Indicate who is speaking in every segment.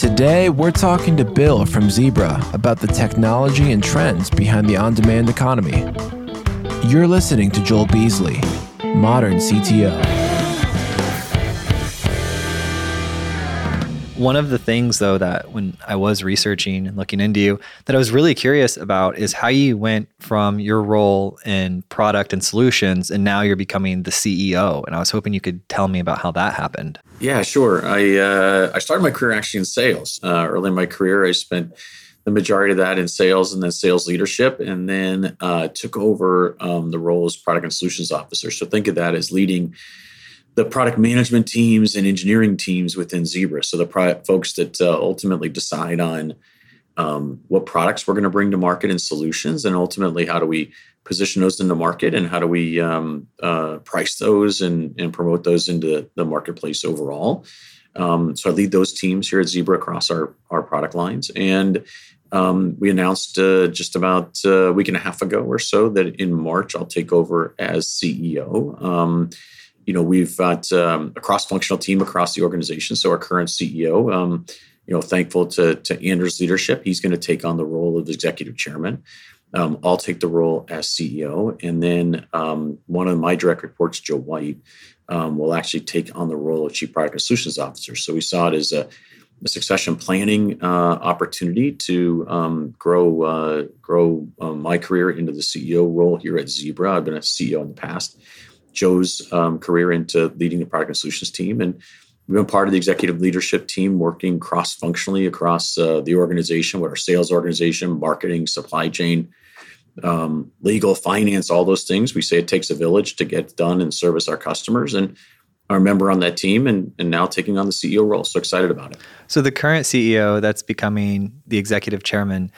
Speaker 1: Today, we're talking to Bill from Zebra about the technology and trends behind the on demand economy. You're listening to Joel Beasley, Modern CTO.
Speaker 2: One of the things, though, that when I was researching and looking into you, that I was really curious about is how you went from your role in product and solutions, and now you're becoming the CEO. And I was hoping you could tell me about how that happened.
Speaker 3: Yeah, sure. I uh, I started my career actually in sales. Uh, early in my career, I spent the majority of that in sales and then sales leadership, and then uh, took over um, the role as product and solutions officer. So think of that as leading the product management teams and engineering teams within Zebra. So the product folks that uh, ultimately decide on um, what products we're going to bring to market and solutions, and ultimately how do we position those in the market and how do we um, uh, price those and, and, promote those into the marketplace overall. Um, so I lead those teams here at Zebra across our our product lines, and um, we announced uh, just about a week and a half ago or so that in March I'll take over as CEO. You know, we've got um, a cross-functional team across the organization. So our current CEO, um, you know, thankful to to Anders' leadership, he's going to take on the role of executive chairman. Um, I'll take the role as CEO, and then um, one of my direct reports, Joe White, um, will actually take on the role of chief product and solutions officer. So we saw it as a, a succession planning uh, opportunity to um, grow uh, grow uh, my career into the CEO role here at Zebra. I've been a CEO in the past. Joe's um, career into leading the product and solutions team. And we've been part of the executive leadership team working cross functionally across uh, the organization with our sales organization, marketing, supply chain, um, legal, finance, all those things. We say it takes a village to get done and service our customers. And our member on that team and, and now taking on the CEO role. So excited about it.
Speaker 2: So, the current CEO that's becoming the executive chairman,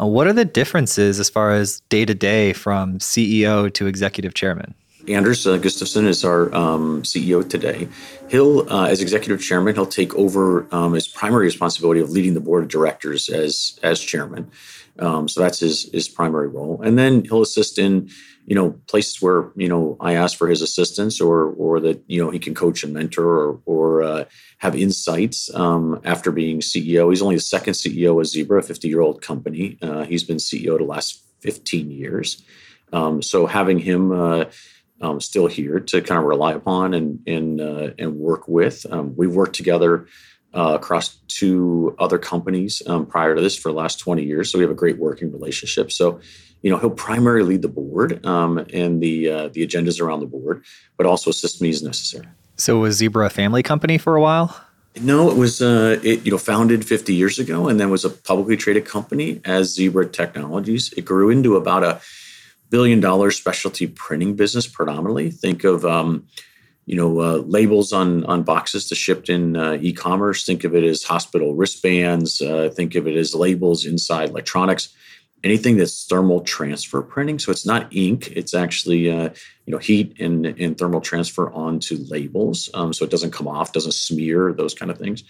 Speaker 2: uh, what are the differences as far as day to day from CEO to executive chairman?
Speaker 3: Anders uh, Gustafsson is our um, CEO today. He'll, uh, as executive chairman, he'll take over um, his primary responsibility of leading the board of directors as as chairman. Um, so that's his his primary role, and then he'll assist in you know places where you know I ask for his assistance or or that you know he can coach and mentor or or uh, have insights um, after being CEO. He's only the second CEO of Zebra, a 50 year old company. Uh, he's been CEO the last 15 years. Um, so having him uh, um, still here to kind of rely upon and and uh, and work with. Um, we've worked together uh, across two other companies um, prior to this for the last 20 years, so we have a great working relationship. So, you know, he'll primarily lead the board um, and the uh, the agendas around the board, but also assist me as necessary.
Speaker 2: So, was Zebra a family company for a while?
Speaker 3: No, it was uh, it you know founded 50 years ago, and then was a publicly traded company as Zebra Technologies. It grew into about a billion dollar specialty printing business predominantly. Think of um, you know uh, labels on on boxes to shipped in uh, e-commerce. Think of it as hospital wristbands. Uh, think of it as labels inside electronics. Anything that's thermal transfer printing. So it's not ink. It's actually uh, you know heat and, and thermal transfer onto labels. Um, so it doesn't come off, doesn't smear, those kind of things.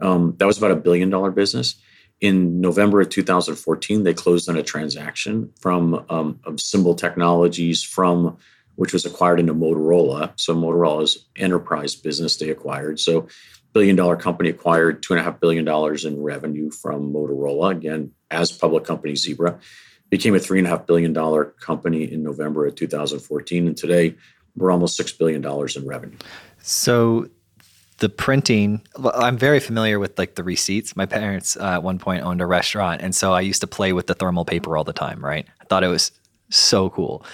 Speaker 3: Um, that was about a billion dollar business in November of 2014, they closed on a transaction from um, Symbol Technologies from which was acquired into Motorola. So Motorola's enterprise business they acquired. So billion dollar company acquired two and a half billion dollars in revenue from Motorola. Again, as public company Zebra became a three and a half billion dollar company in November of 2014, and today we're almost six billion dollars in revenue.
Speaker 2: So the printing i'm very familiar with like the receipts my parents uh, at one point owned a restaurant and so i used to play with the thermal paper all the time right i thought it was so cool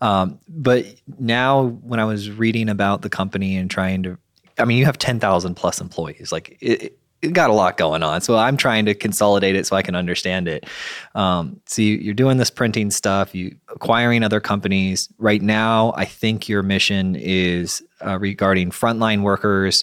Speaker 2: um, but now when i was reading about the company and trying to i mean you have 10000 plus employees like it, it got a lot going on. So I'm trying to consolidate it so I can understand it. Um, so you, are doing this printing stuff, you acquiring other companies. Right now, I think your mission is uh, regarding frontline workers,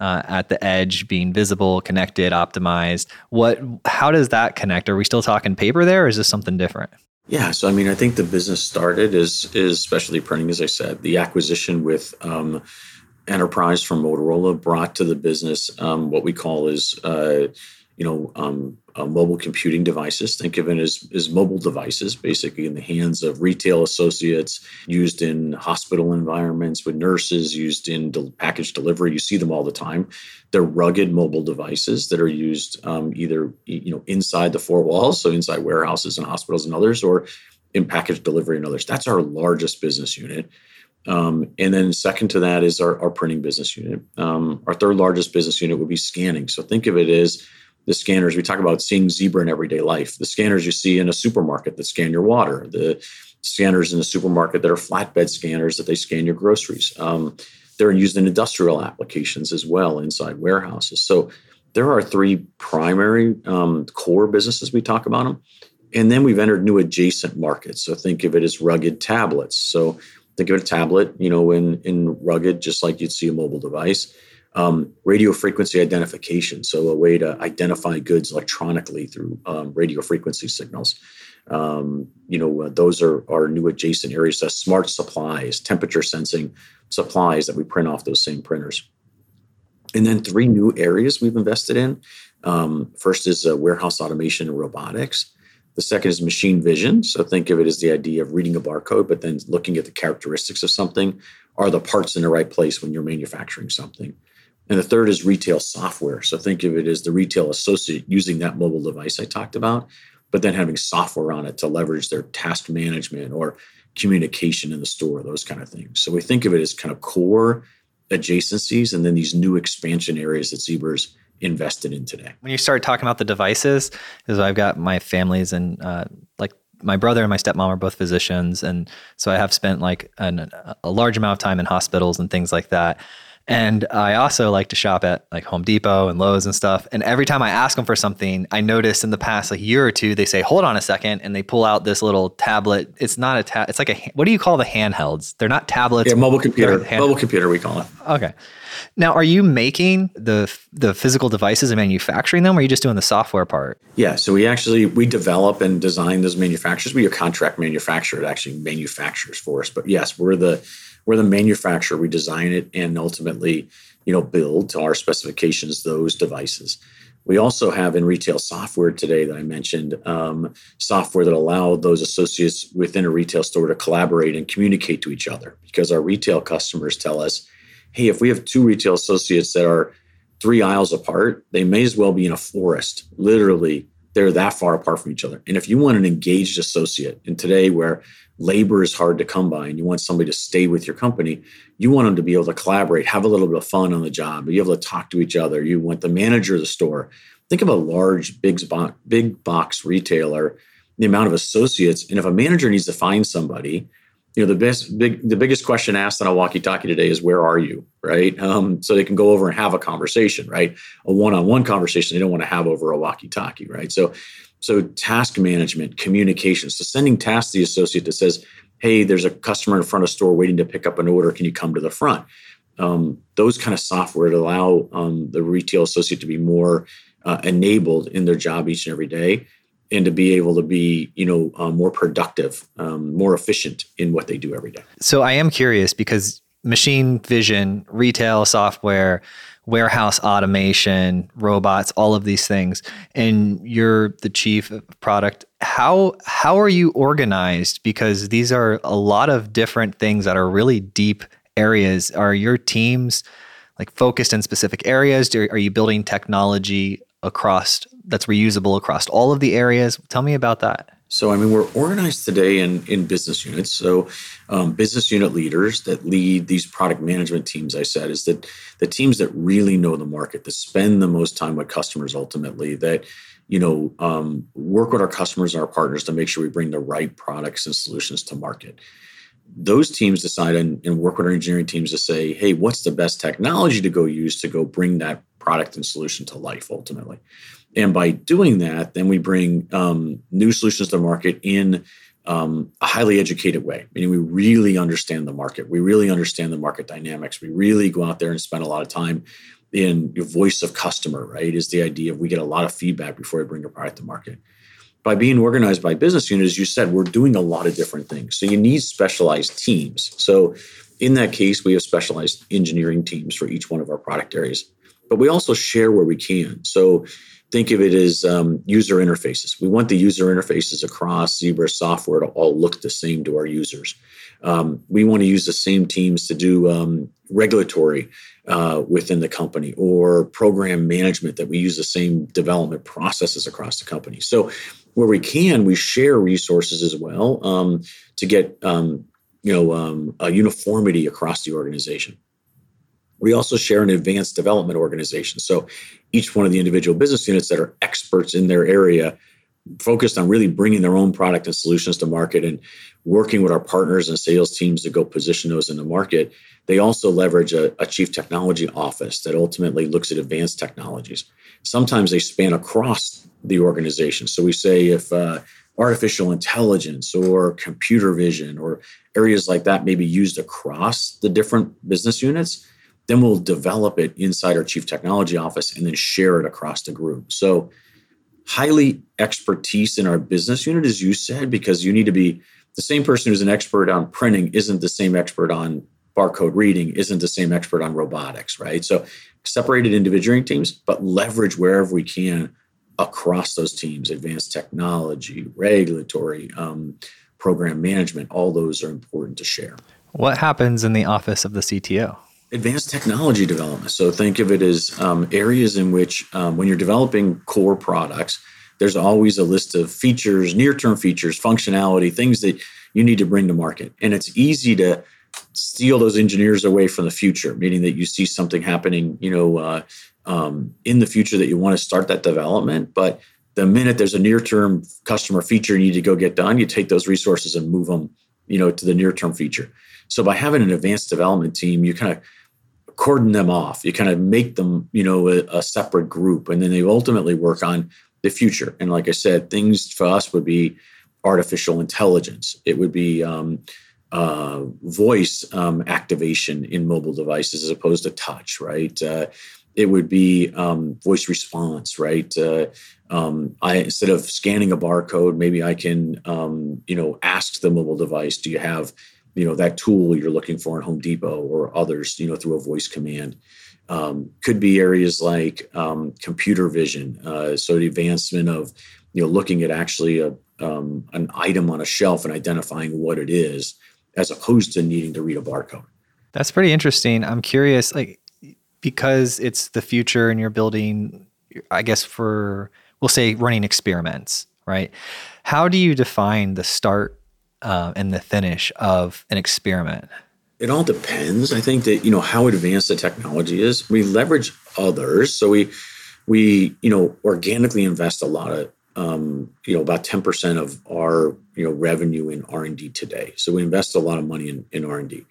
Speaker 2: uh, at the edge being visible, connected, optimized. What? How does that connect? Are we still talking paper there, or is this something different?
Speaker 3: Yeah, so I mean, I think the business started is is specialty printing, as I said. The acquisition with um, Enterprise from Motorola brought to the business um, what we call is uh, you know, um, uh, mobile computing devices. Think of it as, as mobile devices, basically in the hands of retail associates, used in hospital environments with nurses, used in de- package delivery. You see them all the time. They're rugged mobile devices that are used um, either you know inside the four walls, so inside warehouses and hospitals and others, or in package delivery and others. That's our largest business unit. Um, and then second to that is our, our printing business unit. Um, our third largest business unit would be scanning. So think of it as the scanners we talk about seeing zebra in everyday life. The scanners you see in a supermarket that scan your water the scanners in the supermarket that are flatbed scanners that they scan your groceries. Um, they're used in industrial applications as well inside warehouses. So there are three primary um, core businesses we talk about them and then we've entered new adjacent markets. So think of it as rugged tablets. So think of a tablet you know in in rugged just like you'd see a mobile device um, radio frequency identification, so a way to identify goods electronically through um, radio frequency signals. Um, you know, uh, those are, are new adjacent areas. So smart supplies, temperature sensing supplies that we print off those same printers. And then three new areas we've invested in. Um, first is uh, warehouse automation and robotics. The second is machine vision. So think of it as the idea of reading a barcode, but then looking at the characteristics of something. Are the parts in the right place when you're manufacturing something? And the third is retail software. So think of it as the retail associate using that mobile device I talked about, but then having software on it to leverage their task management or communication in the store, those kind of things. So we think of it as kind of core adjacencies and then these new expansion areas that Zebra's invested in today.
Speaker 2: When you started talking about the devices, because I've got my families and uh, like my brother and my stepmom are both physicians, and so I have spent like an, a large amount of time in hospitals and things like that. And I also like to shop at like Home Depot and Lowe's and stuff. And every time I ask them for something, I notice in the past like year or two, they say, "Hold on a second, and they pull out this little tablet. It's not a tab. It's like a what do you call the handhelds? They're not tablets.
Speaker 3: Yeah, mobile computer. Mobile computer, we call it.
Speaker 2: Okay. Now, are you making the the physical devices and manufacturing them, or are you just doing the software part?
Speaker 3: Yeah, so we actually we develop and design those manufacturers. We are contract manufacturer that actually manufactures for us. But yes, we're the we're the manufacturer. We design it and ultimately, you know, build to our specifications those devices. We also have in retail software today that I mentioned um, software that allow those associates within a retail store to collaborate and communicate to each other because our retail customers tell us, hey, if we have two retail associates that are three aisles apart, they may as well be in a forest, literally. They're that far apart from each other. And if you want an engaged associate, and today where labor is hard to come by and you want somebody to stay with your company, you want them to be able to collaborate, have a little bit of fun on the job, be able to talk to each other. You want the manager of the store. Think of a large big big box retailer, the amount of associates. And if a manager needs to find somebody, you know, the best big the biggest question asked on a walkie-talkie today is where are you? Right. Um, so they can go over and have a conversation, right? A one-on-one conversation they don't want to have over a walkie-talkie, right? So so task management, communication. So sending tasks to the associate that says, hey, there's a customer in front of store waiting to pick up an order. Can you come to the front? Um, those kind of software to allow um, the retail associate to be more uh, enabled in their job each and every day and to be able to be you know uh, more productive um, more efficient in what they do every day
Speaker 2: so i am curious because machine vision retail software warehouse automation, robots, all of these things, and you're the chief product. How how are you organized? Because these are a lot of different things that are really deep areas. Are your teams like focused in specific areas? Are you building technology across that's reusable across all of the areas? Tell me about that.
Speaker 3: So, I mean, we're organized today in, in business units. So, um, business unit leaders that lead these product management teams, I said, is that the teams that really know the market, that spend the most time with customers ultimately, that you know um, work with our customers and our partners to make sure we bring the right products and solutions to market. Those teams decide and, and work with our engineering teams to say, hey, what's the best technology to go use to go bring that product and solution to life ultimately. And by doing that, then we bring um, new solutions to the market in um, a highly educated way, meaning we really understand the market. We really understand the market dynamics. We really go out there and spend a lot of time in your voice of customer, right? Is the idea of we get a lot of feedback before we bring a product to market. By being organized by business unit, as you said, we're doing a lot of different things. So you need specialized teams. So in that case, we have specialized engineering teams for each one of our product areas, but we also share where we can. So think of it as um, user interfaces. We want the user interfaces across Zebra software to all look the same to our users. Um, we want to use the same teams to do um, regulatory uh, within the company or program management that we use the same development processes across the company. So, where we can, we share resources as well um, to get um, you know um, a uniformity across the organization. We also share an advanced development organization. So each one of the individual business units that are experts in their area focused on really bringing their own product and solutions to market and working with our partners and sales teams to go position those in the market. They also leverage a, a, chief technology office that ultimately looks at advanced technologies. Sometimes they span across the organization. So we say if uh, artificial intelligence or computer vision or areas like that may be used across the different business units, then we'll develop it inside our chief technology office and then share it across the group. So, highly expertise in our business unit, as you said, because you need to be the same person who's an expert on printing isn't the same expert on barcode reading, isn't the same expert on robotics, right? So, separated individual teams, but leverage wherever we can across those teams advanced technology, regulatory, um, program management, all those are important to share.
Speaker 2: What happens in the office of the CTO?
Speaker 3: Advanced technology development. So think of it as um, areas in which, um, when you're developing core products, there's always a list of features, near term features, functionality, things that you need to bring to market. And it's easy to steal those engineers away from the future, meaning that you see something happening, you know, uh, um, in the future that you want to start that development. But the minute there's a near term customer feature you need to go get done, you take those resources and move them, you know, to the near term feature. So by having an advanced development team, you kind of cordon them off. You kind of make them, you know, a, a, separate group, and then they ultimately work on the future. And like I said, things for us would be artificial intelligence. It would be um, uh, voice um, activation in mobile devices as opposed to touch, right? Uh, it would be um, voice response, right? Uh, um, I instead of scanning a barcode, maybe I can, um, you know, ask the mobile device, "Do you have you know that tool you're looking for in Home Depot or others, you know, through a voice command. Um, could be areas like um, computer vision, uh, so the advancement of you know looking at actually a, um, an item on a shelf and identifying what it is, as opposed to needing to read a barcode.
Speaker 2: That's pretty interesting. I'm curious, like because it's the future and you're building, I guess for we'll say running experiments, right? How do you define the start uh, and the finish of an experiment?
Speaker 3: It all depends. I think that you know how advanced the technology is. We leverage others, so we we you know organically invest a lot of um, you know about ten percent of our you know revenue in R and D today. So we invest a lot of money in, in R and D.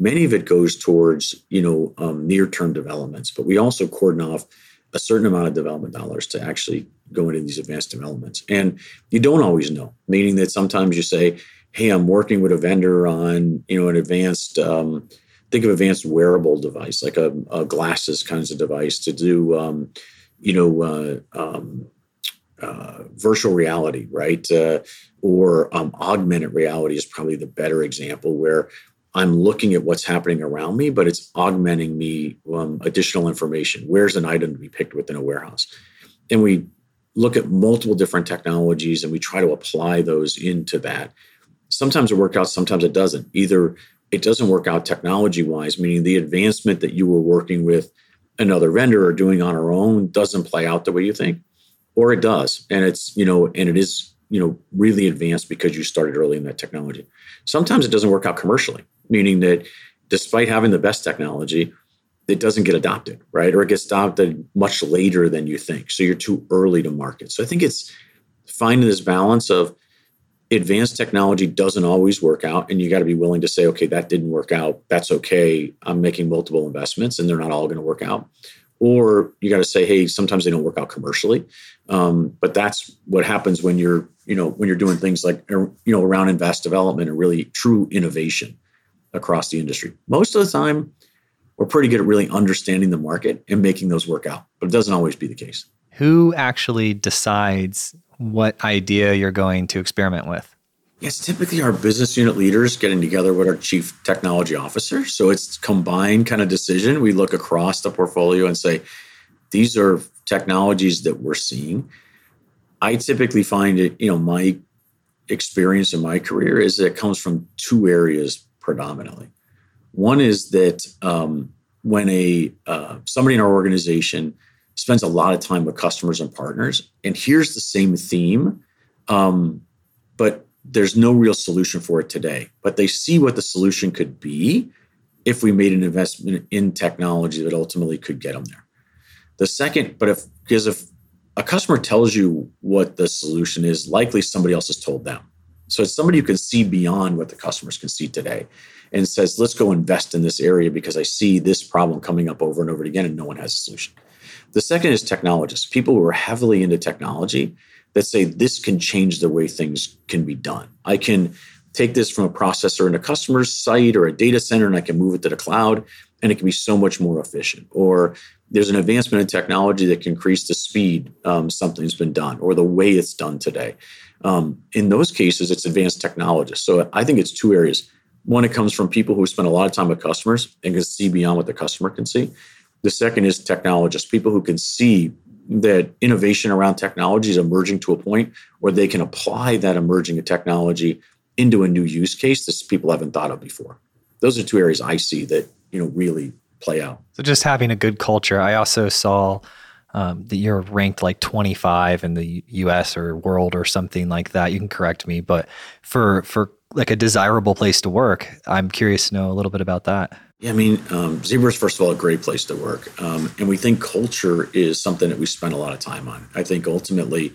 Speaker 3: Many of it goes towards you know um, near term developments, but we also cordon off a certain amount of development dollars to actually go into these advanced developments. And you don't always know, meaning that sometimes you say, hey, I'm working with a vendor on, you know, an advanced, um, think of advanced wearable device, like a, a glasses kinds of device to do, um, you know, uh, um, uh, virtual reality, right? Uh, or um, augmented reality is probably the better example where I'm looking at what's happening around me, but it's augmenting me um, additional information. Where's an item to be picked within a warehouse? And we look at multiple different technologies and we try to apply those into that sometimes it works out, sometimes it doesn't. Either it doesn't work out technology wise, meaning the advancement that you were working with another vendor or doing on our own doesn't play out the way you think, or it does. And it's, you know, and it is, you know, really advanced because you started early in that technology. Sometimes it doesn't work out commercially, meaning that despite having the best technology, it doesn't get adopted, right? Or it gets adopted much later than you think. So you're too early to market. So I think it's finding this balance of advanced technology doesn't always work out and you got to be willing to say okay that didn't work out. That's okay. I'm making multiple investments and they're not all going to work out. Or you got to say hey sometimes they don't work out commercially. Um, but that's what happens when you're you know when you're doing things like er, you know around invest development and really true innovation across the industry. Most of the time we're pretty good at really understanding the market and making those work out but it doesn't always be the case.
Speaker 2: Who actually decides what idea you're going to experiment with?
Speaker 3: It's typically our business unit leaders getting together with our chief technology officer. So it's combined kind of decision. We look across the portfolio and say, these are technologies that we're seeing, I typically find it, you know, my experience in my career is that it comes from two areas predominantly. One is that um, when a uh, somebody in our organization spends a lot of time with customers and partners and here's the same theme, um, but there's no real solution for it today. But they see what the solution could be if we made an investment in technology that ultimately could get them there. The second, but if because if a customer tells you what the solution is, likely somebody else has told them. So it's somebody who can see beyond what the customers can see today and says, let's go invest in this area because I see this problem coming up over and over again and no one has a solution. The second is technologists, people who are heavily into technology that say this can change the way things can be done. I can take this from a processor in a customer's site or a data center and I can move it to the cloud and it can be so much more efficient. Or there's an advancement in technology that can increase the speed um, something's been done or the way it's done today. Um, in those cases, it's advanced technologists. So I think it's two areas. One, it comes from people who spend a lot of time with customers and can see beyond what the customer can see. The second is technologists, people who can see that innovation around technology is emerging to a point where they can apply that emerging technology into a new use case that people haven't thought of before. Those are two areas I see that you know really play out.
Speaker 2: So just having a good culture. I also saw um, that you're ranked like 25 in the U.S. or world or something like that. You can correct me, but for for like a desirable place to work, I'm curious to know a little bit about that.
Speaker 3: Yeah, I mean, um, Zebra is first of all a great place to work, um, and we think culture is something that we spend a lot of time on. I think ultimately,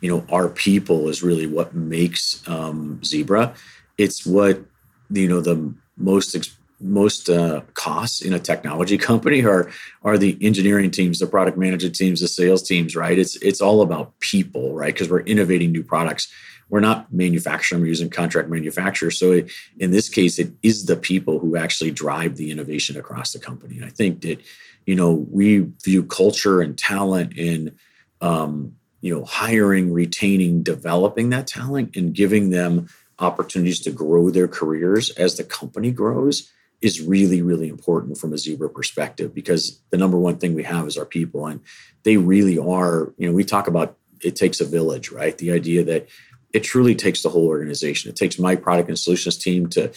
Speaker 3: you know, our people is really what makes um, Zebra. It's what you know the most most uh, costs in a technology company are are the engineering teams, the product management teams, the sales teams. Right? It's it's all about people, right? Because we're innovating new products we're not manufacturing, we're using contract manufacturers. So it, in this case, it is the people who actually drive the innovation across the company. And I think that, you know, we view culture and talent in, um, you know, hiring, retaining, developing that talent and giving them opportunities to grow their careers as the company grows is really, really important from a Zebra perspective because the number one thing we have is our people. And they really are, you know, we talk about it takes a village, right? The idea that it truly takes the whole organization. It takes my product and solutions team to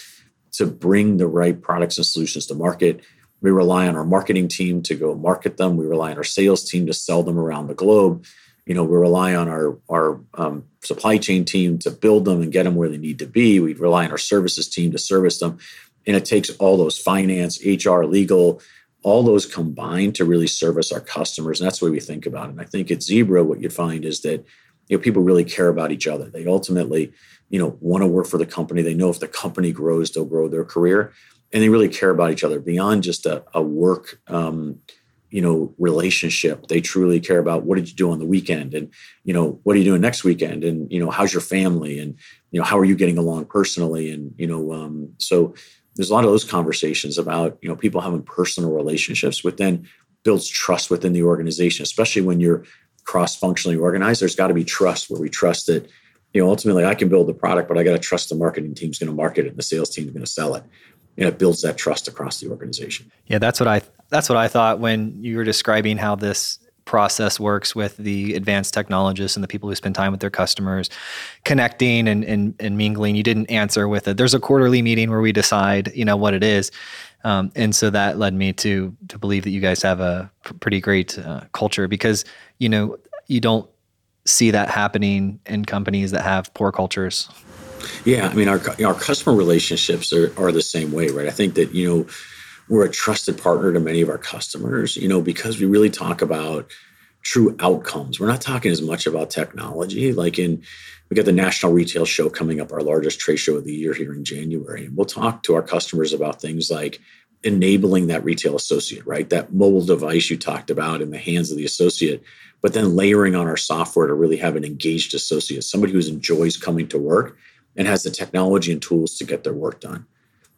Speaker 3: to bring the right products and solutions to market. We rely on our marketing team to go market them. We rely on our sales team to sell them around the globe. You know, we rely on our our um, supply chain team to build them and get them where they need to be. We rely on our services team to service them, and it takes all those finance, HR, legal, all those combined to really service our customers. And that's the way we think about it. And I think at Zebra, what you'd find is that you know people really care about each other. They ultimately you know want to work for the company. They know if the company grows they'll grow their career. And they really care about each other. Beyond just a, a work um, you know relationship they truly care about what did you do on the weekend and you know what are you doing next weekend? And you know how's your family? And you know how are you getting along personally? And you know um, so there's a lot of those conversations about you know people having personal relationships which then builds trust within the organization especially when you're cross-functionally organized, there's got to be trust where we trust that, you know, ultimately I can build the product, but I got to trust the marketing team's going to market it and the sales team's going to sell it. And it builds that trust across the organization.
Speaker 2: Yeah, that's what I that's what I thought when you were describing how this process works with the advanced technologists and the people who spend time with their customers, connecting and, and, and mingling. You didn't answer with it. There's a quarterly meeting where we decide, you know, what it is. Um, and so that led me to to believe that you guys have a p- pretty great uh, culture because you know you don't see that happening in companies that have poor cultures.
Speaker 3: Yeah, I mean our our customer relationships are are the same way, right? I think that you know we're a trusted partner to many of our customers, you know, because we really talk about true outcomes. We're not talking as much about technology. Like in, we got the National Retail Show coming up, our largest trade show of the year here in January. And we'll talk to our customers about things like enabling that retail associate, right? That mobile device you talked about in the hands of the associate, but then layering on our software to really have an engaged associate, somebody who enjoys coming to work and has the technology and tools to get their work done.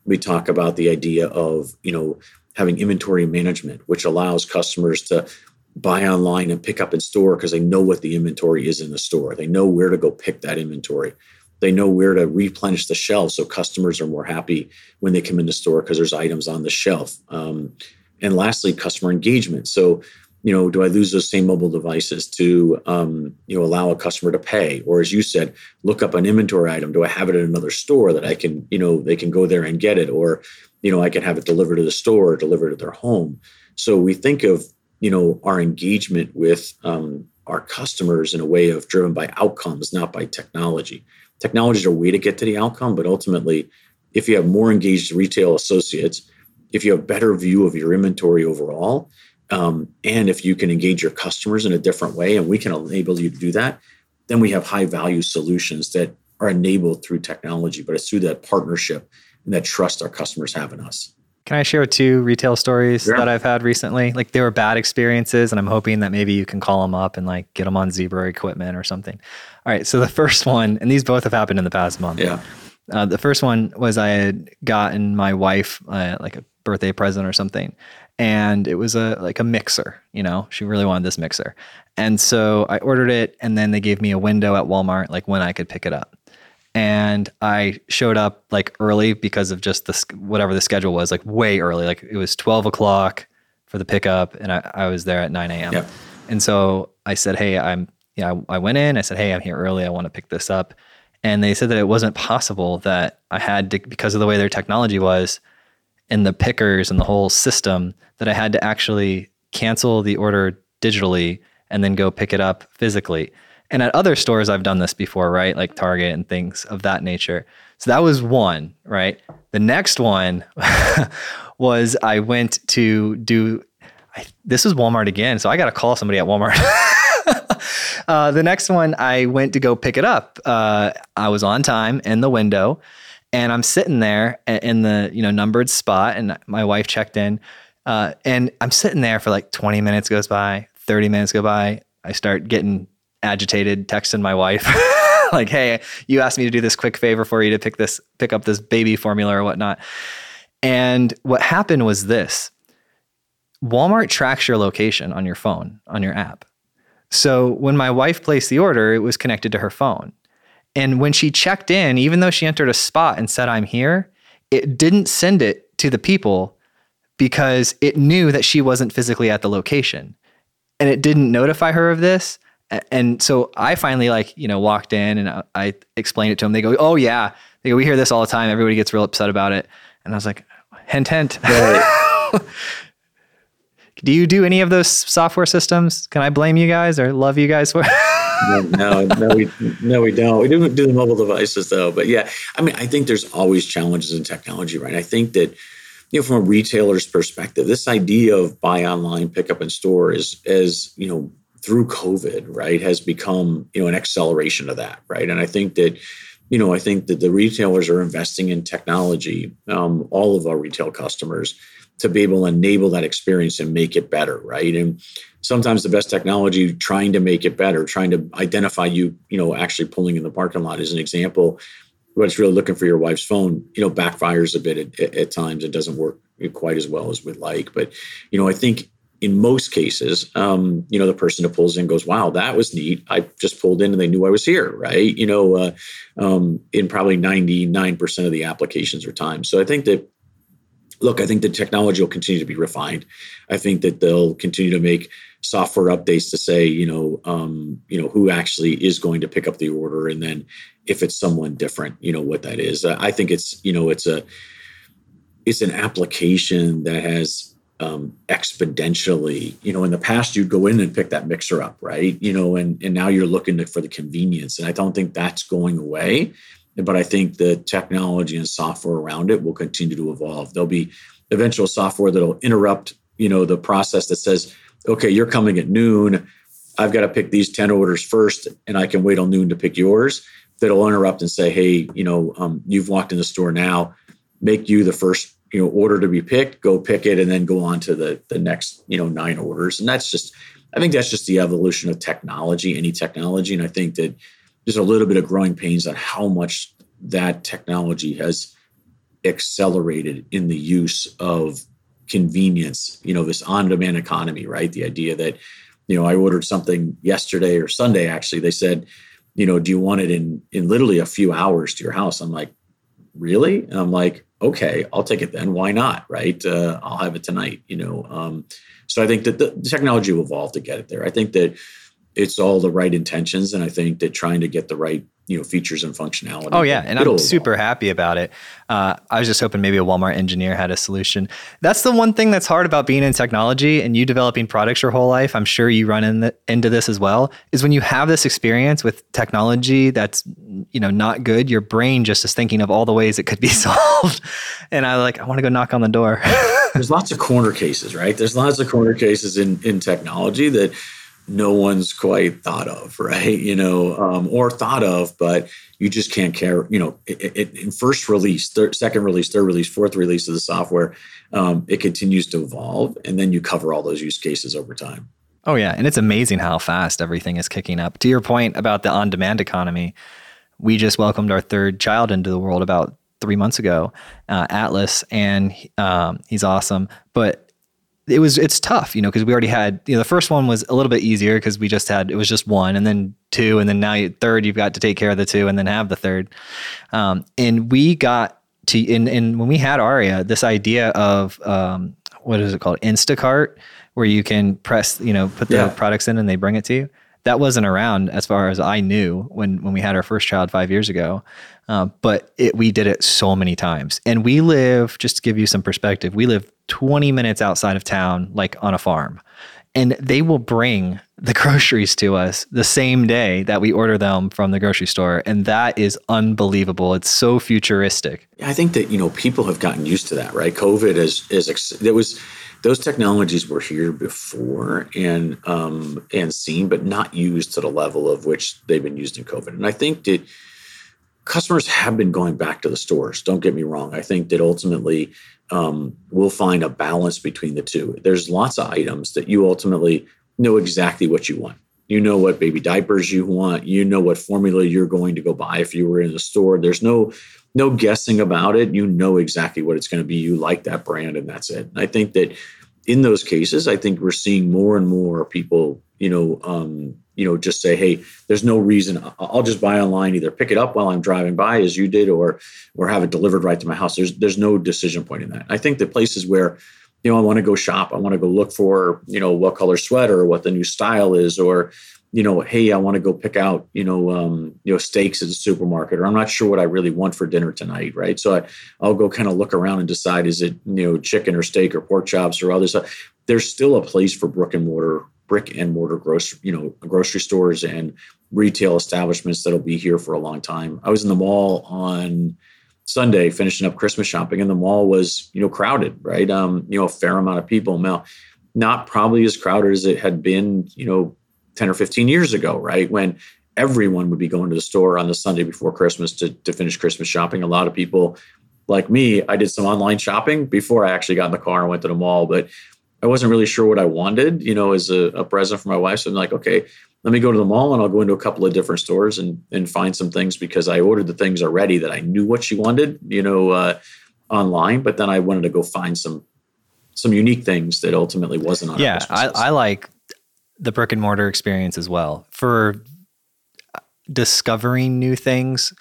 Speaker 3: We talk about the idea of, you know, having inventory management, which allows customers to buy online and pick up in store because they know what the inventory is in the store. They know where to go pick that inventory. They know where to replenish the shelf so customers are more happy when they come in the store because there's items on the shelf. Um, and lastly, customer engagement. So you know, do I lose those same mobile devices to, um, you know, allow a customer to pay? Or as you said, look up an inventory item. Do I have it at another store that I can, you know, they can go there and get it? Or, you know, I can have it delivered to the store or delivered to their home. So we think of, you know, our engagement with um, our customers in a way of driven by outcomes, not by technology. Technology is a way to get to the outcome, but ultimately, if you have more engaged retail associates, if you have better view of your inventory overall, um, and if you can engage your customers in a different way, and we can enable you to do that, then we have high value solutions that are enabled through technology, but it's through that partnership and that trust our customers have in us.
Speaker 2: Can I share two retail stories that I've had recently? Like they were bad experiences, and I'm hoping that maybe you can call them up and like get them on Zebra equipment or something. All right. So the first one, and these both have happened in the past month.
Speaker 3: Yeah.
Speaker 2: Uh, the first one was I had gotten my wife uh, like a birthday present or something, and it was a like a mixer you know? She really wanted this mixer. And so i ordered it and then they gave me a window at walmart like when i could pick it up. And i showed up like early because of just the whatever the schedule was like way early. Like it was 12 o'clock for the pickup and i, I was there at 9 a.m yep. and so i said hey i'm yeah I, I went in. I said hey i'm here early. I want to pick this up and they said that it wasn't possible that i had to because of the way their technology was and the pickers and the whole system that I had to actually cancel the order digitally and then go pick it up physically. And at other stores, I've done this before, right? Like Target and things of that nature. So that was one, right? The next one was I went to do, I, this was Walmart again. So I got to call somebody at Walmart. uh, the next one, I went to go pick it up. Uh, I was on time in the window and I'm sitting there in the you know numbered spot, and my wife checked in, uh, and I'm sitting there for like 20 minutes goes by, 30 minutes go by. I start getting agitated, texting my wife, like, "Hey, you asked me to do this quick favor for you to pick this, pick up this baby formula or whatnot." And what happened was this: Walmart tracks your location on your phone on your app. So when my wife placed the order, it was connected to her phone. And when she checked in, even though she entered a spot and said, I'm here, it didn't send it to the people because it knew that she wasn't physically at the location. And it didn't notify her of this. And so I finally, like, you know, walked in and uh, I explained it to them. They go, Oh, yeah. They go, We hear this all the time. Everybody gets real upset about it. And I was like, Hint, hint. Right. do you do any of those software systems? Can I blame you guys or love you guys for
Speaker 3: no, no, we no, we don't. We don't do the mobile devices though. But yeah, I mean, I think there's always challenges in technology, right? I think that you know, from a retailer's perspective, this idea of buy online, pick up in store is as you know through COVID, right, has become you know an acceleration of that, right? And I think that you know, I think that the retailers are investing in technology. Um, all of our retail customers to be able to enable that experience and make it better, right? And sometimes the best technology trying to make it better, trying to identify you, you know, actually pulling in the parking lot is an example. But it's really looking for your wife's phone, you know, backfires a bit at, at, times. It doesn't work quite as well as we'd like. But, you know, I think in most cases, um, you know, the person that pulls in goes, "Wow, that was neat. I just pulled in and they knew I was here." Right? You know, uh, um, in probably ninety nine percent of the applications or times. So I think that look, I think the technology will continue to be refined. I think that they'll continue to make software updates to say, you know, um, you know, who actually is going to pick up the order, and then if it's someone different, you know, what that is. I think it's, you know, it's a, it's an application that has um, exponentially, you know, in the past you'd go in and pick that mixer up, right? You know, and and now you're looking for the convenience, and I don't think that's going away but I think the technology and software around it will continue to evolve. There'll be eventual software that'll interrupt, you know, the process that says, okay, you're coming at noon. I've got to pick these 10 orders first, and I can wait till noon to pick yours. That'll interrupt and say, hey, you know, um, you've walked in the store now, make you the first, you know, order to be picked, go pick it, and then go on to the the next, you know, nine orders. And that's just, I think that's just the evolution of technology, any technology. And I think that there's a little bit of growing pains on how much that technology has accelerated in the use of convenience you know this on-demand economy right? The idea that you know i ordered something yesterday or sunday actually they said you know do you want it in in literally a few hours to your house? I'm like really? And i'm like okay i'll take it then. Why not right? Uh, i'll have it tonight you know um, So I think that the technology will evolve to get it there. I think that it's all the right intentions, and I think that trying to get the right you know features and functionality.
Speaker 2: Oh yeah, and I'm super happy about it. Uh, I was just hoping maybe a Walmart engineer had a solution. That's the one thing that's hard about being in technology and you developing products your whole life. I'm sure you run in the, into this as well. Is when you have this experience with technology that's you know not good, your brain just is thinking of all the ways it could be solved. and I like I want to go knock on the door.
Speaker 3: There's lots of corner cases, right? There's lots of corner cases in in technology that no one's quite thought of, right? You know, um, or thought of, but you just can't care. You know, it, it, in first release, third, second release, third release, fourth release of the software, um, it continues to evolve, and then you cover all those use cases over time.
Speaker 2: Oh yeah, and it's amazing how fast everything is kicking up. To your point about the on-demand economy, we just welcomed our third child into the world about three months ago, uh, Atlas, and um, he's awesome. But it was it's tough, you know, because we already had you know the first one was a little bit easier because we just had it was just one, and then two, and then now you, third you've got to take care of the two, and then have the third. Um, and we got to in in when we had Aria, this idea of um, what is it called Instacart, where you can press you know put the yeah. products in and they bring it to you. That wasn't around as far as I knew when when we had our first child five years ago. Uh, but it, we did it so many times. And we live, just to give you some perspective, we live 20 minutes outside of town, like on a farm. And they will bring the groceries to us the same day that we order them from the grocery store. And that is unbelievable. It's so futuristic.
Speaker 3: I think that, you know, people have gotten used to that, right? COVID is, is, there was, those technologies were here before and um, and seen, but not used to the level of which they've been used in COVID. And I think that customers have been going back to the stores. Don't get me wrong. I think that ultimately um, we'll find a balance between the two. There's lots of items that you ultimately know exactly what you want. You know what baby diapers you want. You know what formula you're going to go buy if you were in the store. There's no no guessing about it. You know exactly what it's going to be. You like that brand, and that's it. I think that in those cases, I think we're seeing more and more people, you know, um, you know, just say, hey, there's no reason. I'll just buy online, either pick it up while I'm driving by, as you did, or or have it delivered right to my house. There's there's no decision point in that. I think the places where, you know, I want to go shop, I want to go look for, you know, what color sweater, or what the new style is, or you know, hey, I want to go pick out, you know, um, you know, steaks at the supermarket, or I'm not sure what I really want for dinner tonight, right? So I, I'll go kind of look around and decide is it, you know, chicken or steak or pork chops or other stuff. There's still a place for brick and mortar, brick and mortar grocery, you know, grocery stores and retail establishments that'll be here for a long time. I was in the mall on Sunday finishing up Christmas shopping, and the mall was, you know, crowded, right? Um, you know, a fair amount of people. Now, not probably as crowded as it had been, you know, 10 or 15 years ago, right? When everyone would be going to the store on the Sunday before Christmas to, to finish Christmas shopping. A lot of people like me, I did some online shopping before I actually got in the car and went to the mall, but I wasn't really sure what I wanted, you know, as a, a present for my wife. So I'm like, okay, let me go to the mall and I'll go into a couple of different stores and, and find some things because I ordered the things already that I knew what she wanted, you know, uh, online, but then I wanted to go find some some unique things that ultimately wasn't on.
Speaker 2: Yeah, I, I like the brick and mortar experience as well for discovering new things.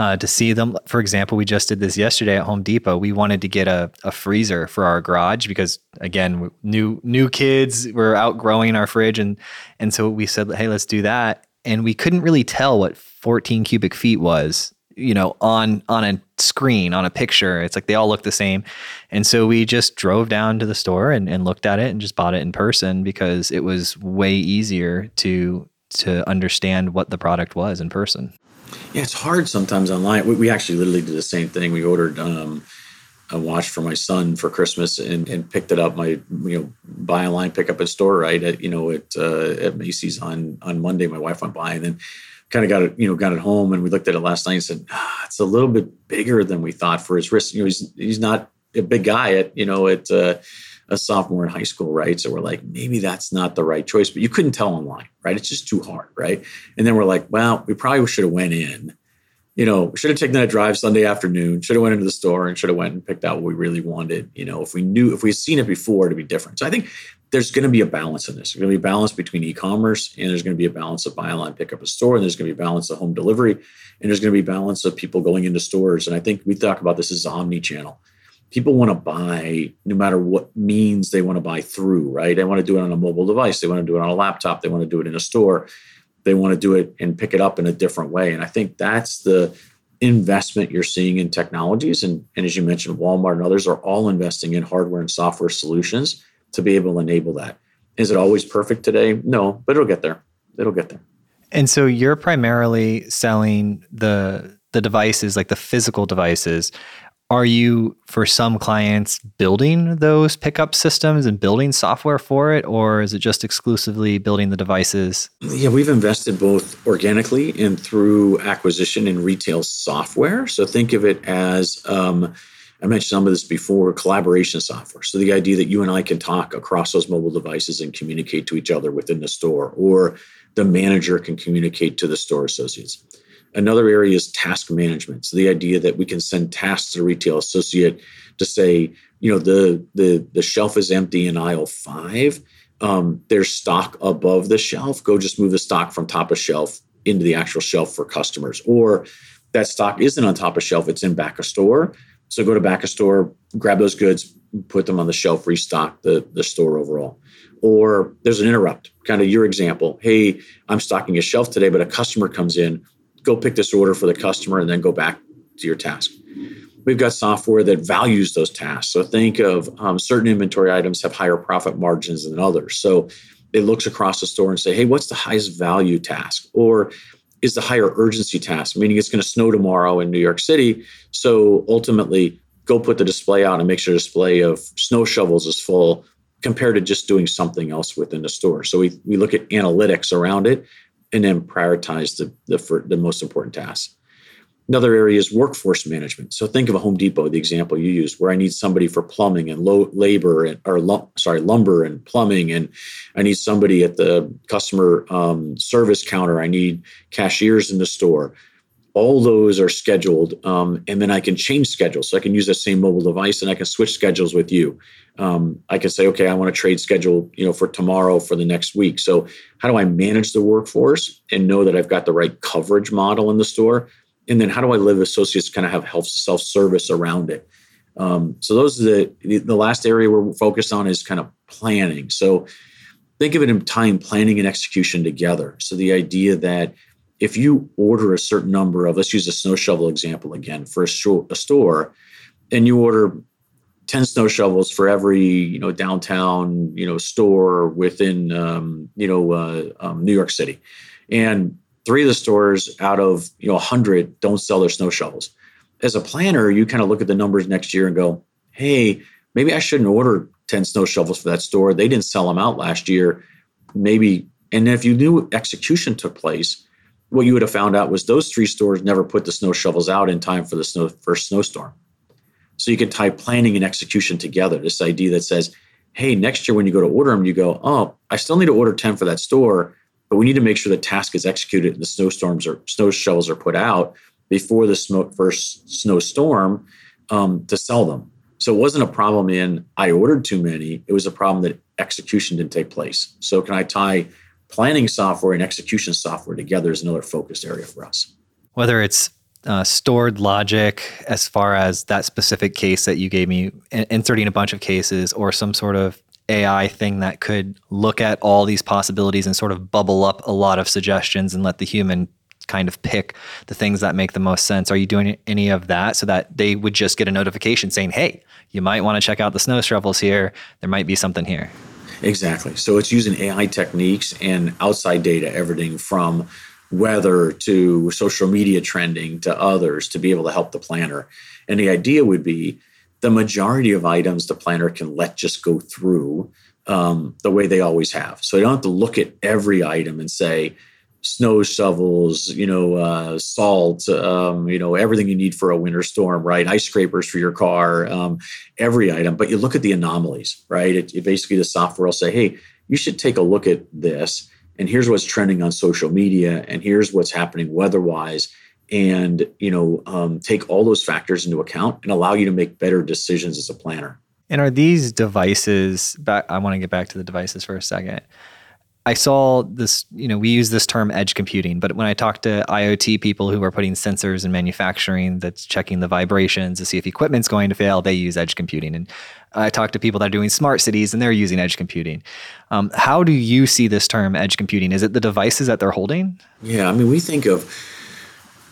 Speaker 2: Uh, to see them. For example, we just did this yesterday at Home Depot. We wanted to get a, a freezer for our garage because, again, new new kids were outgrowing our fridge, and and so we said, hey, let's do that. And we couldn't really tell what 14 cubic feet was you know on on a screen on a picture it's like they all look the same and so we just drove down to the store and, and looked at it and just bought it in person because it was way easier to to understand what the product was in person
Speaker 3: yeah it's hard sometimes online we, we actually literally did the same thing we ordered um, a watch for my son for Christmas and, and picked it up. My you know buy online, pick up at store right at you know at uh, at Macy's on on Monday. My wife went by and then kind of got it, you know, got it home and we looked at it last night and said, ah, it's a little bit bigger than we thought for his wrist. You know, he's he's not a big guy at, you know, at uh, a sophomore in high school, right? So we're like, maybe that's not the right choice, but you couldn't tell online, right? It's just too hard, right? And then we're like, well, we probably should have went in you know, should have taken that drive Sunday afternoon, should have went into the store and should have went and picked out what we really wanted. You know, if we knew, if we'd seen it before, to be different. So I think there's going to be a balance in this. There's going to be a balance between e-commerce and there's going to be a balance of buy online, pick up a store, and there's going to be a balance of home delivery, and there's going to be a balance of people going into stores. And I think we talk about this as omni-channel. People want to buy no matter what means they want to buy through, right? They want to do it on a mobile device, they want to do it on a laptop, they want to do it in a store, they want to do it and pick it up in a different way. And I think that's the investment you're seeing in technologies. And, and as you mentioned, Walmart and others are all investing in hardware and software solutions to be able to enable that. Is it always perfect today? No, but it'll get there. It'll get there.
Speaker 2: And so you're primarily selling the the devices, like the physical devices. Are you, for some clients, building those pickup systems and building software for it, or is it just exclusively building the devices?
Speaker 3: Yeah, we've invested both organically and through acquisition in retail software. So think of it as um, I mentioned some of this before collaboration software. So the idea that you and I can talk across those mobile devices and communicate to each other within the store, or the manager can communicate to the store associates Another area is task management. So the idea that we can send tasks to a retail associate to say, you know, the the the shelf is empty in aisle five. Um, there's stock above the shelf. Go just move the stock from top of shelf into the actual shelf for customers. Or that stock isn't on top of shelf, it's in back of store. So go to back of store, grab those goods, put them on the shelf, restock the, the store overall. Or there's an interrupt, kind of your example. Hey, I'm stocking a shelf today, but a customer comes in go pick this order for the customer and then go back to your task. We've got software that values those tasks. So think of um, certain inventory items have higher profit margins than others. So it looks across the store and say, hey, what's the highest value task? Or is the higher urgency task, meaning it's going to snow tomorrow in New York City. So ultimately, go put the display out and make sure the display of snow shovels is full compared to just doing something else within the store. So we, we look at analytics around it and then prioritize the, the, the most important tasks. Another area is workforce management. So think of a Home Depot, the example you used, where I need somebody for plumbing and low labor and or sorry lumber and plumbing, and I need somebody at the customer um, service counter. I need cashiers in the store all those are scheduled um, and then i can change schedules. So i can use that same mobile device and i can switch schedules with you. Um, i can say okay i want to trade schedule you know for tomorrow for the next week. So how do i manage the workforce and know that i've got the right coverage model in the store? And then how do i live associates kind of have health self-service around it? Um, so those are the the last area we're focused on is kind of planning. So think of it in time planning and execution together. So the idea that if you order a certain number of, let's use a snow shovel example again for a, a store, and you order 10 snow shovels for every you know downtown you know store within um, you know uh, um, new york city. And three of the stores out of you know 100 don't sell their snow shovels. As a planner you kind of look at the numbers next year and go hey maybe i shouldn't order 10 snow shovels for that store. They didn't sell them out last year. Maybe and if you knew execution took place what you would have found out was those three stores never put the snow shovels out in time for the snow, first snowstorm. So you can tie planning and execution together. This idea that says, hey, next year when you go to order them, you go, oh, I still need to order 10 for that store, but we need to make sure the task is executed and the snowstorms or snow shovels are put out before the snow, first snowstorm um, to sell them. So it wasn't a problem in I ordered too many. It was a problem that execution didn't take place. So can I tie planning software and execution software together is another focused area for us.
Speaker 2: Whether it's uh, stored logic as far as that specific case that you gave me, inserting a bunch of cases, or some sort of AI thing that could look at all these possibilities and sort of bubble up a lot of suggestions and let the human kind of pick the things that make the most sense. Are you doing any of that so that they would just get a notification saying, hey, you might want to check out the snow shovels here. There might be something here.
Speaker 3: Exactly. So it's using AI techniques and outside data, everything from weather to social media trending to others to be able to help the planner. And the idea would be the majority of items the planner can let just go through um, the way they always have. So they don't have to look at every item and say, snow shovels, you know, uh, salt, um, you know, everything you need for a winter storm, right? Ice scrapers for your car, um, every item. But you look at the anomalies, right? It, it basically, the software will say, hey, you should take a look at this. And here's what's trending on social media, and here's what's happening weather-wise, and you know, um, take all those factors into account and allow you to make better decisions as a planner.
Speaker 2: And are these devices? Back, I want to get back to the devices for a second I saw this, you know, we use this term edge computing, but when I talk to IoT people who are putting sensors in manufacturing that's checking the vibrations to see if equipment's going to fail, they use edge computing. And I talk to people that are doing smart cities and they're using edge computing. Um, how do you see this term edge computing? Is it the devices that they're holding?
Speaker 3: Yeah, I mean, we think of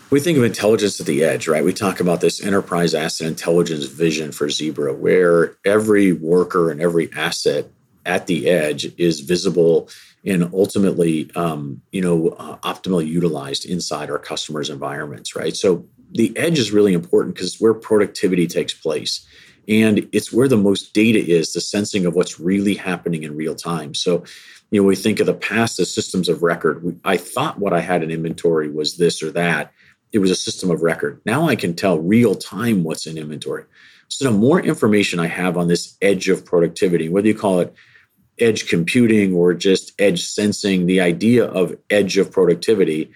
Speaker 3: we think of intelligence at the edge, right? We talk about this enterprise asset intelligence vision for Zebra, where every worker and every asset at the edge is visible and ultimately, um, you know, uh, optimally utilized inside our customers' environments, right? So the edge is really important because where productivity takes place. And it's where the most data is, the sensing of what's really happening in real time. So, you know, we think of the past as systems of record. We, I thought what I had in inventory was this or that it was a system of record. Now I can tell real time what's in inventory. So the more information I have on this edge of productivity, whether you call it edge computing or just edge sensing, the idea of edge of productivity,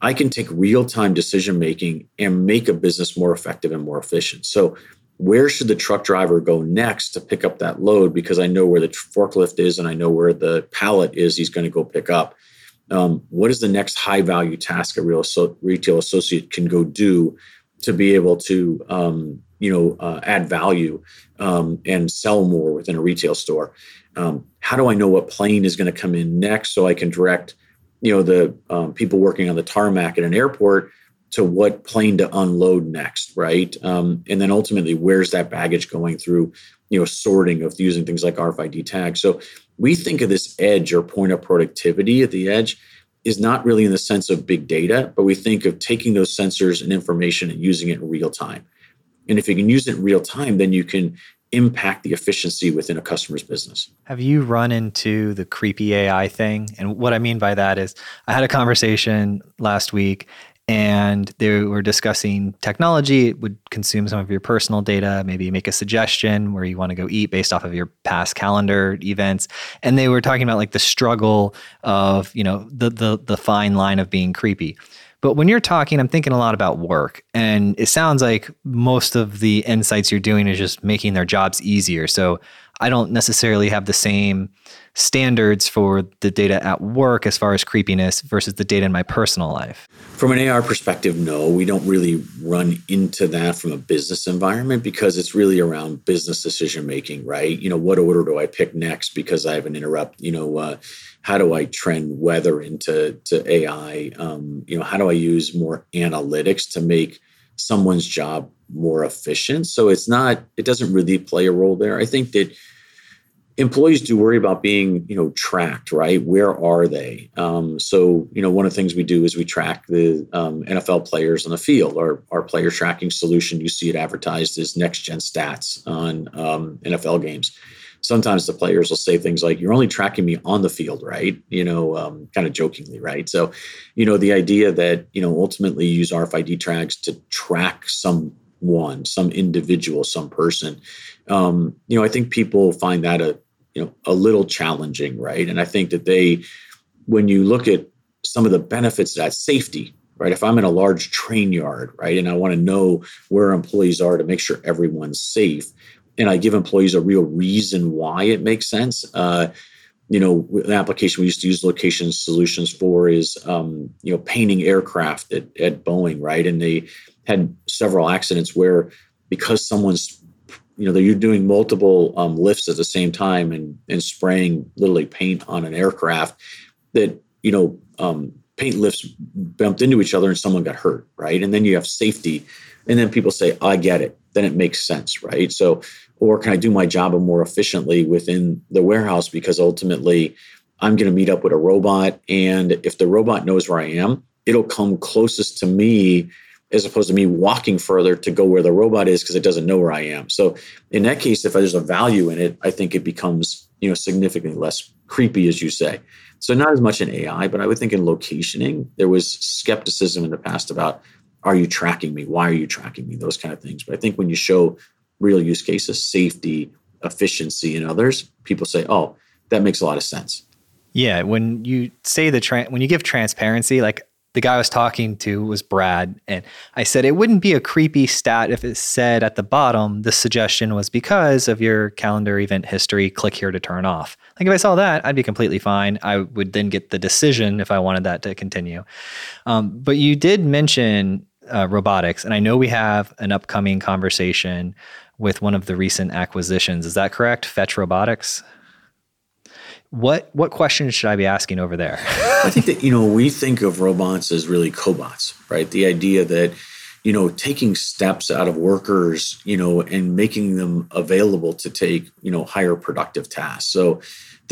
Speaker 3: I can take real time decision making and make a business more effective and more efficient. So where should the truck driver go next to pick up that load because I know where the forklift is and I know where the pallet is he's going to go pick up um, what is the next high value task a real so, retail associate can go do to be able to um, you know uh, add value um, and sell more within a retail store. Um, how do i know what plane is going to come in next so i can direct you know the um, people working on the tarmac at an airport to what plane to unload next right? Um, and then ultimately where's that baggage going through you know sorting of using things like rfid tags? So we think of this edge or point of productivity at the edge is not really in the sense of big data, but we think of taking those sensors and information and using it in real time. And if you can use it in real time, then you can impact the efficiency within a customer's business.
Speaker 2: Have you run into the creepy AI thing? And what I mean by that is, I had a conversation last week and they were discussing technology. It would consume some of your personal data, maybe make a suggestion where you want to go eat based off of your past calendar events. And they were talking about like the struggle of, you know, the the the fine line of being creepy. But when you're talking, I'm thinking a lot about work. And it sounds like most of the insights you're doing is just making their jobs easier. So I don't necessarily have the same standards for the data at work as far as creepiness versus the data in my personal life?
Speaker 3: From an AR perspective, no, we don't really run into that from a business environment because it's really around business decision making, right? You know, what order do I pick next because I have an interrupt? You know, uh, how do I trend weather into to AI? Um, you know, how do I use more analytics to make someone's job more efficient? So it's not, it doesn't really play a role there. I think that employees do worry about being you know tracked right where are they um, so you know one of the things we do is we track the um, nfl players on the field our, our player tracking solution you see it advertised as next gen stats on um, nfl games sometimes the players will say things like you're only tracking me on the field right you know um, kind of jokingly right so you know the idea that you know ultimately use rfid tags to track someone some individual some person um, you know, I think people find that a you know a little challenging, right? And I think that they, when you look at some of the benefits that safety, right? If I'm in a large train yard, right, and I want to know where employees are to make sure everyone's safe, and I give employees a real reason why it makes sense. Uh, you know, an application we used to use location solutions for is, um, you know, painting aircraft at, at Boeing, right? And they had several accidents where because someone's you know, you're doing multiple um, lifts at the same time and and spraying literally paint on an aircraft that you know um, paint lifts bumped into each other and someone got hurt, right? And then you have safety, and then people say, "I get it." Then it makes sense, right? So, or can I do my job more efficiently within the warehouse because ultimately I'm going to meet up with a robot, and if the robot knows where I am, it'll come closest to me as opposed to me walking further to go where the robot is because it doesn't know where I am. So in that case, if there's a value in it, I think it becomes you know significantly less creepy, as you say. So not as much in AI, but I would think in locationing, there was skepticism in the past about are you tracking me? Why are you tracking me? Those kind of things. But I think when you show real use cases, safety, efficiency, and others, people say, oh, that makes a lot of sense.
Speaker 2: Yeah, when you say the tra- when you give transparency, like the guy I was talking to was Brad, and I said it wouldn't be a creepy stat if it said at the bottom the suggestion was because of your calendar event history. Click here to turn off. Like if I saw that, I'd be completely fine. I would then get the decision if I wanted that to continue. Um, but you did mention uh, robotics, and I know we have an upcoming conversation with one of the recent acquisitions. Is that correct? Fetch Robotics. What what questions should I be asking over there?
Speaker 3: I think that you know we think of robots as really cobots, right? The idea that you know taking steps out of workers, you know, and making them available to take you know higher productive tasks. So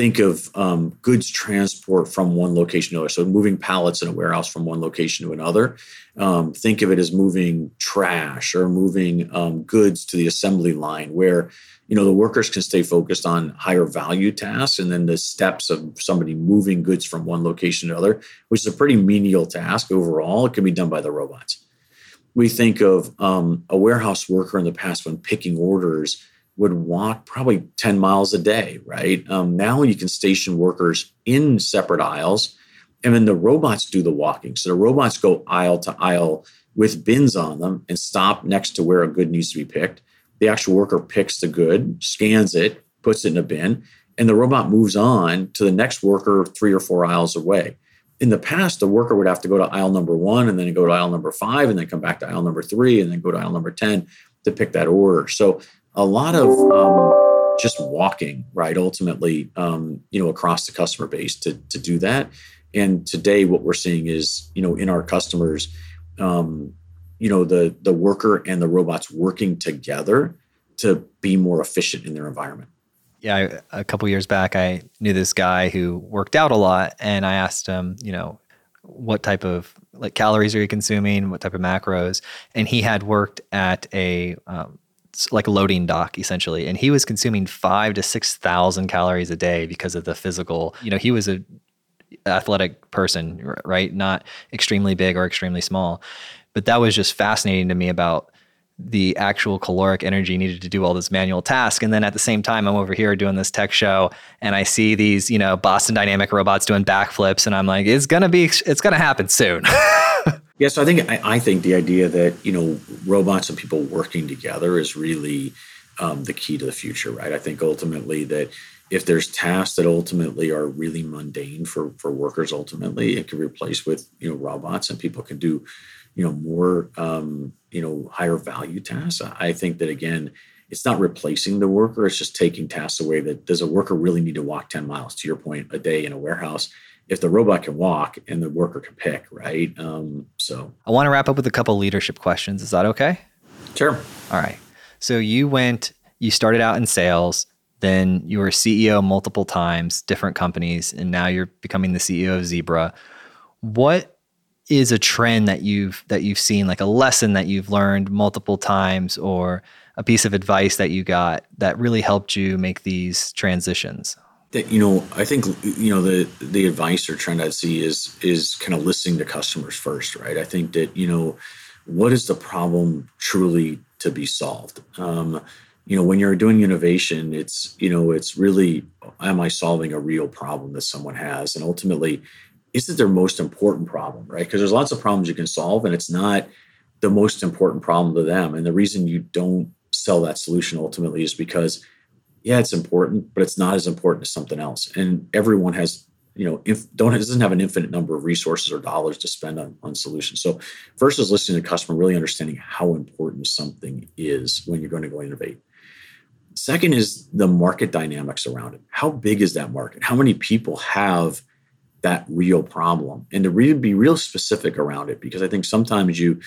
Speaker 3: think of um, goods transport from one location to another. So moving pallets in a warehouse from one location to another. Um, think of it as moving trash or moving um, goods to the assembly line, where you know the workers can stay focused on higher value tasks and then the steps of somebody moving goods from one location to another which is a pretty menial task overall it can be done by the robots we think of um, a warehouse worker in the past when picking orders would walk probably 10 miles a day right um, now you can station workers in separate aisles and then the robots do the walking so the robots go aisle to aisle with bins on them and stop next to where a good needs to be picked the actual worker picks the good, scans it, puts it in a bin, and the robot moves on to the next worker three or four aisles away. In the past, the worker would have to go to aisle number one and then go to aisle number five and then come back to aisle number three and then go to aisle number 10 to pick that order. So a lot of um, just walking, right? Ultimately, um, you know, across the customer base to, to do that. And today, what we're seeing is, you know, in our customers, um, you know the the worker and the robots working together to be more efficient in their environment
Speaker 2: yeah a couple years back i knew this guy who worked out a lot and i asked him you know what type of like calories are you consuming what type of macros and he had worked at a um, like a loading dock essentially and he was consuming five to six thousand calories a day because of the physical you know he was a athletic person right not extremely big or extremely small but that was just fascinating to me about the actual caloric energy needed to do all this manual task. And then at the same time, I'm over here doing this tech show and I see these, you know, Boston Dynamic robots doing backflips. And I'm like, it's to be, it's to happen soon.
Speaker 3: yeah. So I think, I, I, think the idea that, you know, robots and people working together is really um, the key to the future, right? I think ultimately that if there's tasks that ultimately are really mundane for, for workers, ultimately it can be replaced with, you know, robots and people can do, you know more um, you know higher value tasks i think that again it's not replacing the worker it's just taking tasks away that does a worker really need to walk 10 miles to your point a day in a warehouse if the robot can walk and the worker can pick right? Um, so.
Speaker 2: I want to wrap up with a couple leadership questions. Is that okay?
Speaker 3: Sure.
Speaker 2: All right. So you went you started out in sales then you were ceo multiple times different companies and now you're becoming the ceo of zebra. What is a trend that you've that you've seen like a lesson that you've learned multiple times or a piece of advice that you got that really helped you make these transitions
Speaker 3: that you know i think you know the the advice or trend i see is is kind of listening to customers first right i think that you know what is the problem truly to be solved um, you know when you're doing innovation it's you know it's really am i solving a real problem that someone has and ultimately is it their most important problem, right? Because there's lots of problems you can solve, and it's not the most important problem to them. And the reason you don't sell that solution ultimately is because, yeah, it's important, but it's not as important as something else. And everyone has, you know, if don't doesn't have an infinite number of resources or dollars to spend on, on solutions. So first is listening to customer, really understanding how important something is when you're going to go innovate. Second is the market dynamics around it. How big is that market? How many people have that real problem and to really be real specific around it because i think sometimes you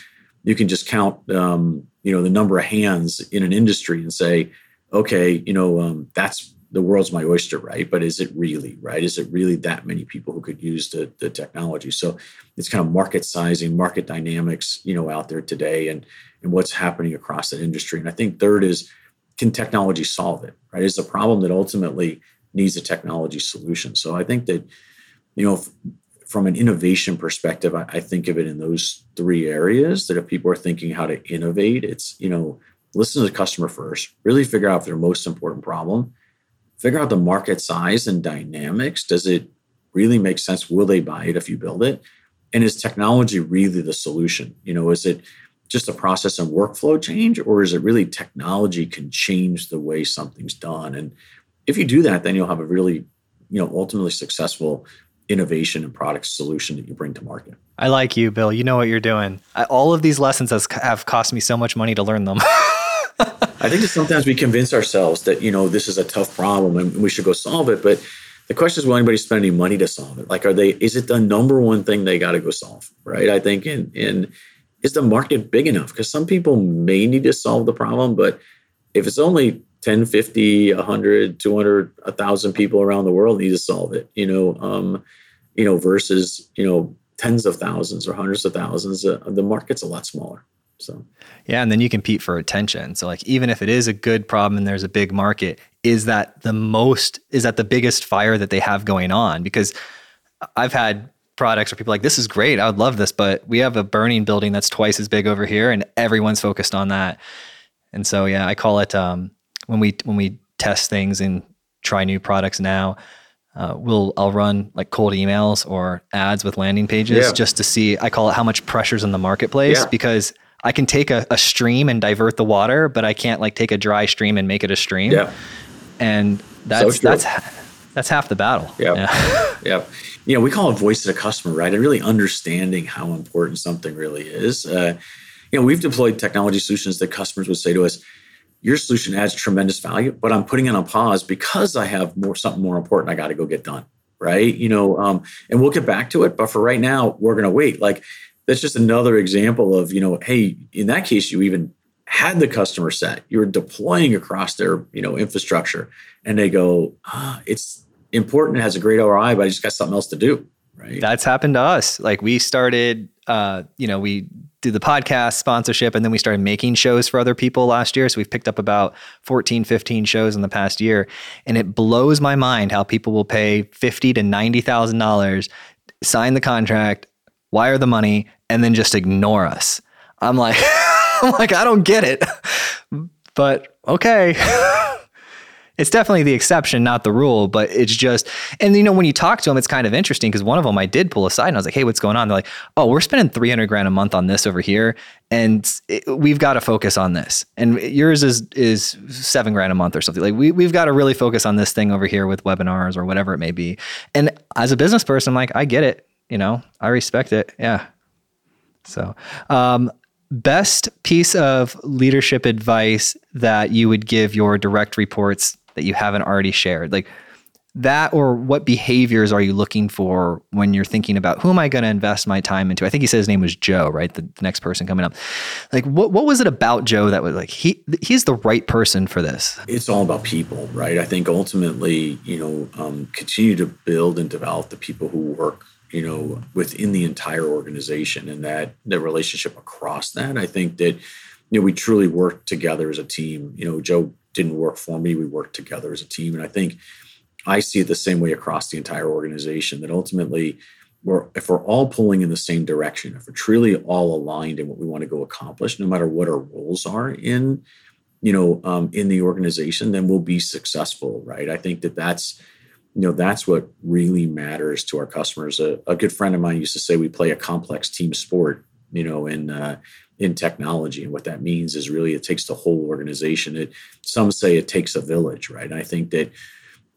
Speaker 3: you can just count um, you know the number of hands in an industry and say okay you know um, that's the world's my oyster right? But is it really right? Is it really that many people who could use the, the technology? So it's kind of market sizing market dynamics you know out there today and and what's happening across that industry. And i think third is can technology solve it right? Is a problem that ultimately needs a technology solution. So i think that you know, from an innovation perspective, I, I, think of it in those three areas that if people are thinking how to innovate, it's, you know, listen to the customer first, really figure out their most important problem, figure out the market size and dynamics. Does it really make sense? Will they buy it if you build it? And is technology really the solution? You know, is it just a process and workflow change, or is it really technology can change the way something's done? And if you do that, then you'll have a really, you know, ultimately successful innovation and product solution that you bring to market.
Speaker 2: I like you, Bill. You know what you're doing. I, all of these lessons has, have cost me so much money to learn them.
Speaker 3: I think that sometimes we convince ourselves that you know this is a tough problem and we should go solve it, but the question is, will anybody spend any money to solve it? Like, are they? Is it the number one thing they got to go solve? Right? I think, and, in is the market big enough? Because some people may need to solve the problem, but if it's only 10, 50, 100, 200, 1,000 people around the world need to solve it, you know, um, you know, versus, you know, tens of thousands or hundreds of thousands, uh, the market's a lot smaller. So,
Speaker 2: yeah. And then you compete for attention. So, like, even if it is a good problem and there's a big market, is that the most, is that the biggest fire that they have going on? Because I've had products where people like, this is great. I would love this, but we have a burning building that's twice as big over here and everyone's focused on that. And so, yeah, I call it um, when we when we test things and try new products now. Uh, we'll I'll run like cold emails or ads with landing pages yeah. just to see. I call it how much pressure's in the marketplace yeah. because I can take a, a, stream and divert the water, but I can't like take a dry stream and make it a stream.
Speaker 3: Yeah,
Speaker 2: and that's so that's that's half the battle.
Speaker 3: Yep. Yeah, yeah. You know, we call it voice of the customer, right? And really understanding how important something really is. Uh, you know, we've deployed technology solutions that customers would say to us, "Your solution adds tremendous value, but I'm putting it on pause because I have more something more important I got to go get done." Right? You know, um, and we'll get back to it, but for right now, we're going to wait. Like that's just another example of you know, hey, in that case, you even had the customer set, you're deploying across their you know infrastructure, and they go, ah, it's important, it has a great ROI, but I just got something else to do. Right.
Speaker 2: That's happened to us. Like we started, uh, you know, we did the podcast sponsorship and then we started making shows for other people last year. So we've picked up about 14, 15 shows in the past year. And it blows my mind how people will pay fifty to ninety thousand dollars, sign the contract, wire the money, and then just ignore us. I'm like, I'm like, I don't get it. But okay. it's definitely the exception, not the rule, but it's just, and you know, when you talk to them, it's kind of interesting because one of them I did pull aside and I was like, hey, what's going on? They're like, oh, we're spending 300 grand a month on this over here. And it, we've got to focus on this. And yours is, is seven grand a month or something. Like we, we've got to really focus on this thing over here with webinars or whatever it may be. And as a business person, I'm like, I get it. You know, I respect it. Yeah. So, um, best piece of leadership advice that you would give your direct reports that you haven't already shared? Like that, or what behaviors are you looking for when you're thinking about who am I going to invest my time into? I think he said his name was Joe, right? The, the, next person coming up. Like, what what was it about Joe that was like he he's the right person for this?
Speaker 3: It's all about people, right? I think ultimately, you know, um, continue to build and develop the people who work you know within the entire organization and that the relationship across that i think that you know we truly work together as a team. You know joe didn't work for me. We worked together as a team. And i think i see it the same way across the entire organization that ultimately we're if we're all pulling in the same direction if we're truly all aligned in what we want to go accomplish no matter what our roles are in you know um, in the organization then we'll be successful right? I think that that's you know that's what really matters to our customers. A, a, good friend of mine used to say we play a complex team sport you know in uh, in technology. And what that means is really it takes the whole organization. It some say it takes a village right? And i think that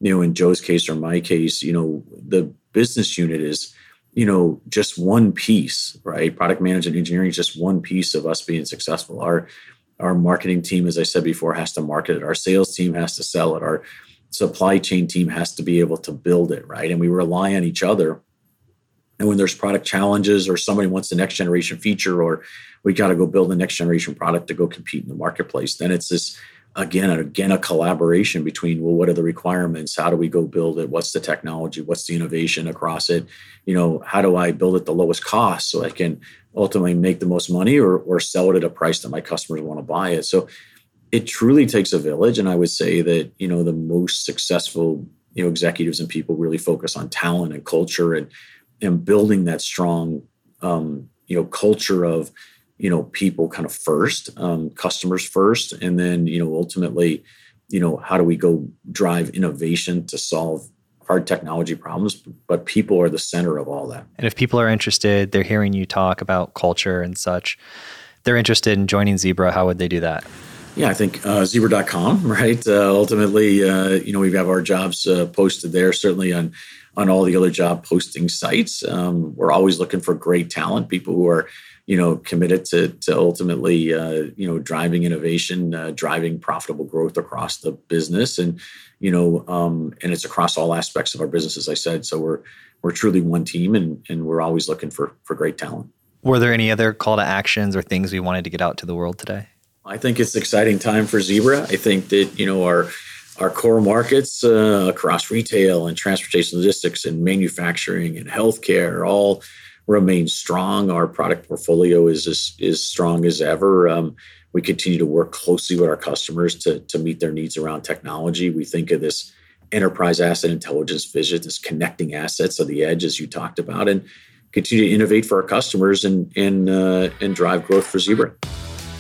Speaker 3: you know in joe's case or my case you know the business unit is you know just one piece right? Product management engineering is just one piece of us being successful. Our our marketing team as i said before has to market it. Our sales team has to sell it. Our supply chain team has to be able to build it, right? And we rely on each other. And when there's product challenges or somebody wants the next generation feature or we got to go build the next generation product to go compete in the marketplace, then it's this again again a collaboration between well what are the requirements? How do we go build it? What's the technology? What's the innovation across it? You know how do i build it the lowest cost so i can ultimately make the most money or, or sell it at a price that my customers want to buy it? So it truly takes a village and i would say that you know the most successful you know executives and people really focus on talent and culture and and building that strong um, you know culture of you know people kind of first um, customers first and then you know ultimately you know how do we go drive innovation to solve hard technology problems, but people are the center of all that.
Speaker 2: And if people are interested, they're hearing you talk about culture and such, they're interested in joining Zebra, how would they do that?
Speaker 3: Yeah, I think uh, zebra.com, right? Uh, ultimately, uh, you know, we have our jobs uh, posted there, certainly on on all the other job posting sites. Um, we're always looking for great talent, people who are, you know, committed to to ultimately, uh, you know, driving innovation, uh, driving profitable growth across the business, and you know, um, and it's across all aspects of our business, as I said. So we're we're truly one team, and and we're always looking for for great talent.
Speaker 2: Were there any other call to actions or things we wanted to get out to the world today?
Speaker 3: I think it's exciting time for Zebra. I think that you know our our core markets uh, across retail and transportation logistics and manufacturing and healthcare all remain strong. Our product portfolio is as, is strong as ever. Um, we continue to work closely with our customers to, to meet their needs around technology. We think of this enterprise asset intelligence vision, this connecting assets of the edge, as you talked about, and continue to innovate for our customers and and uh, and drive growth for Zebra.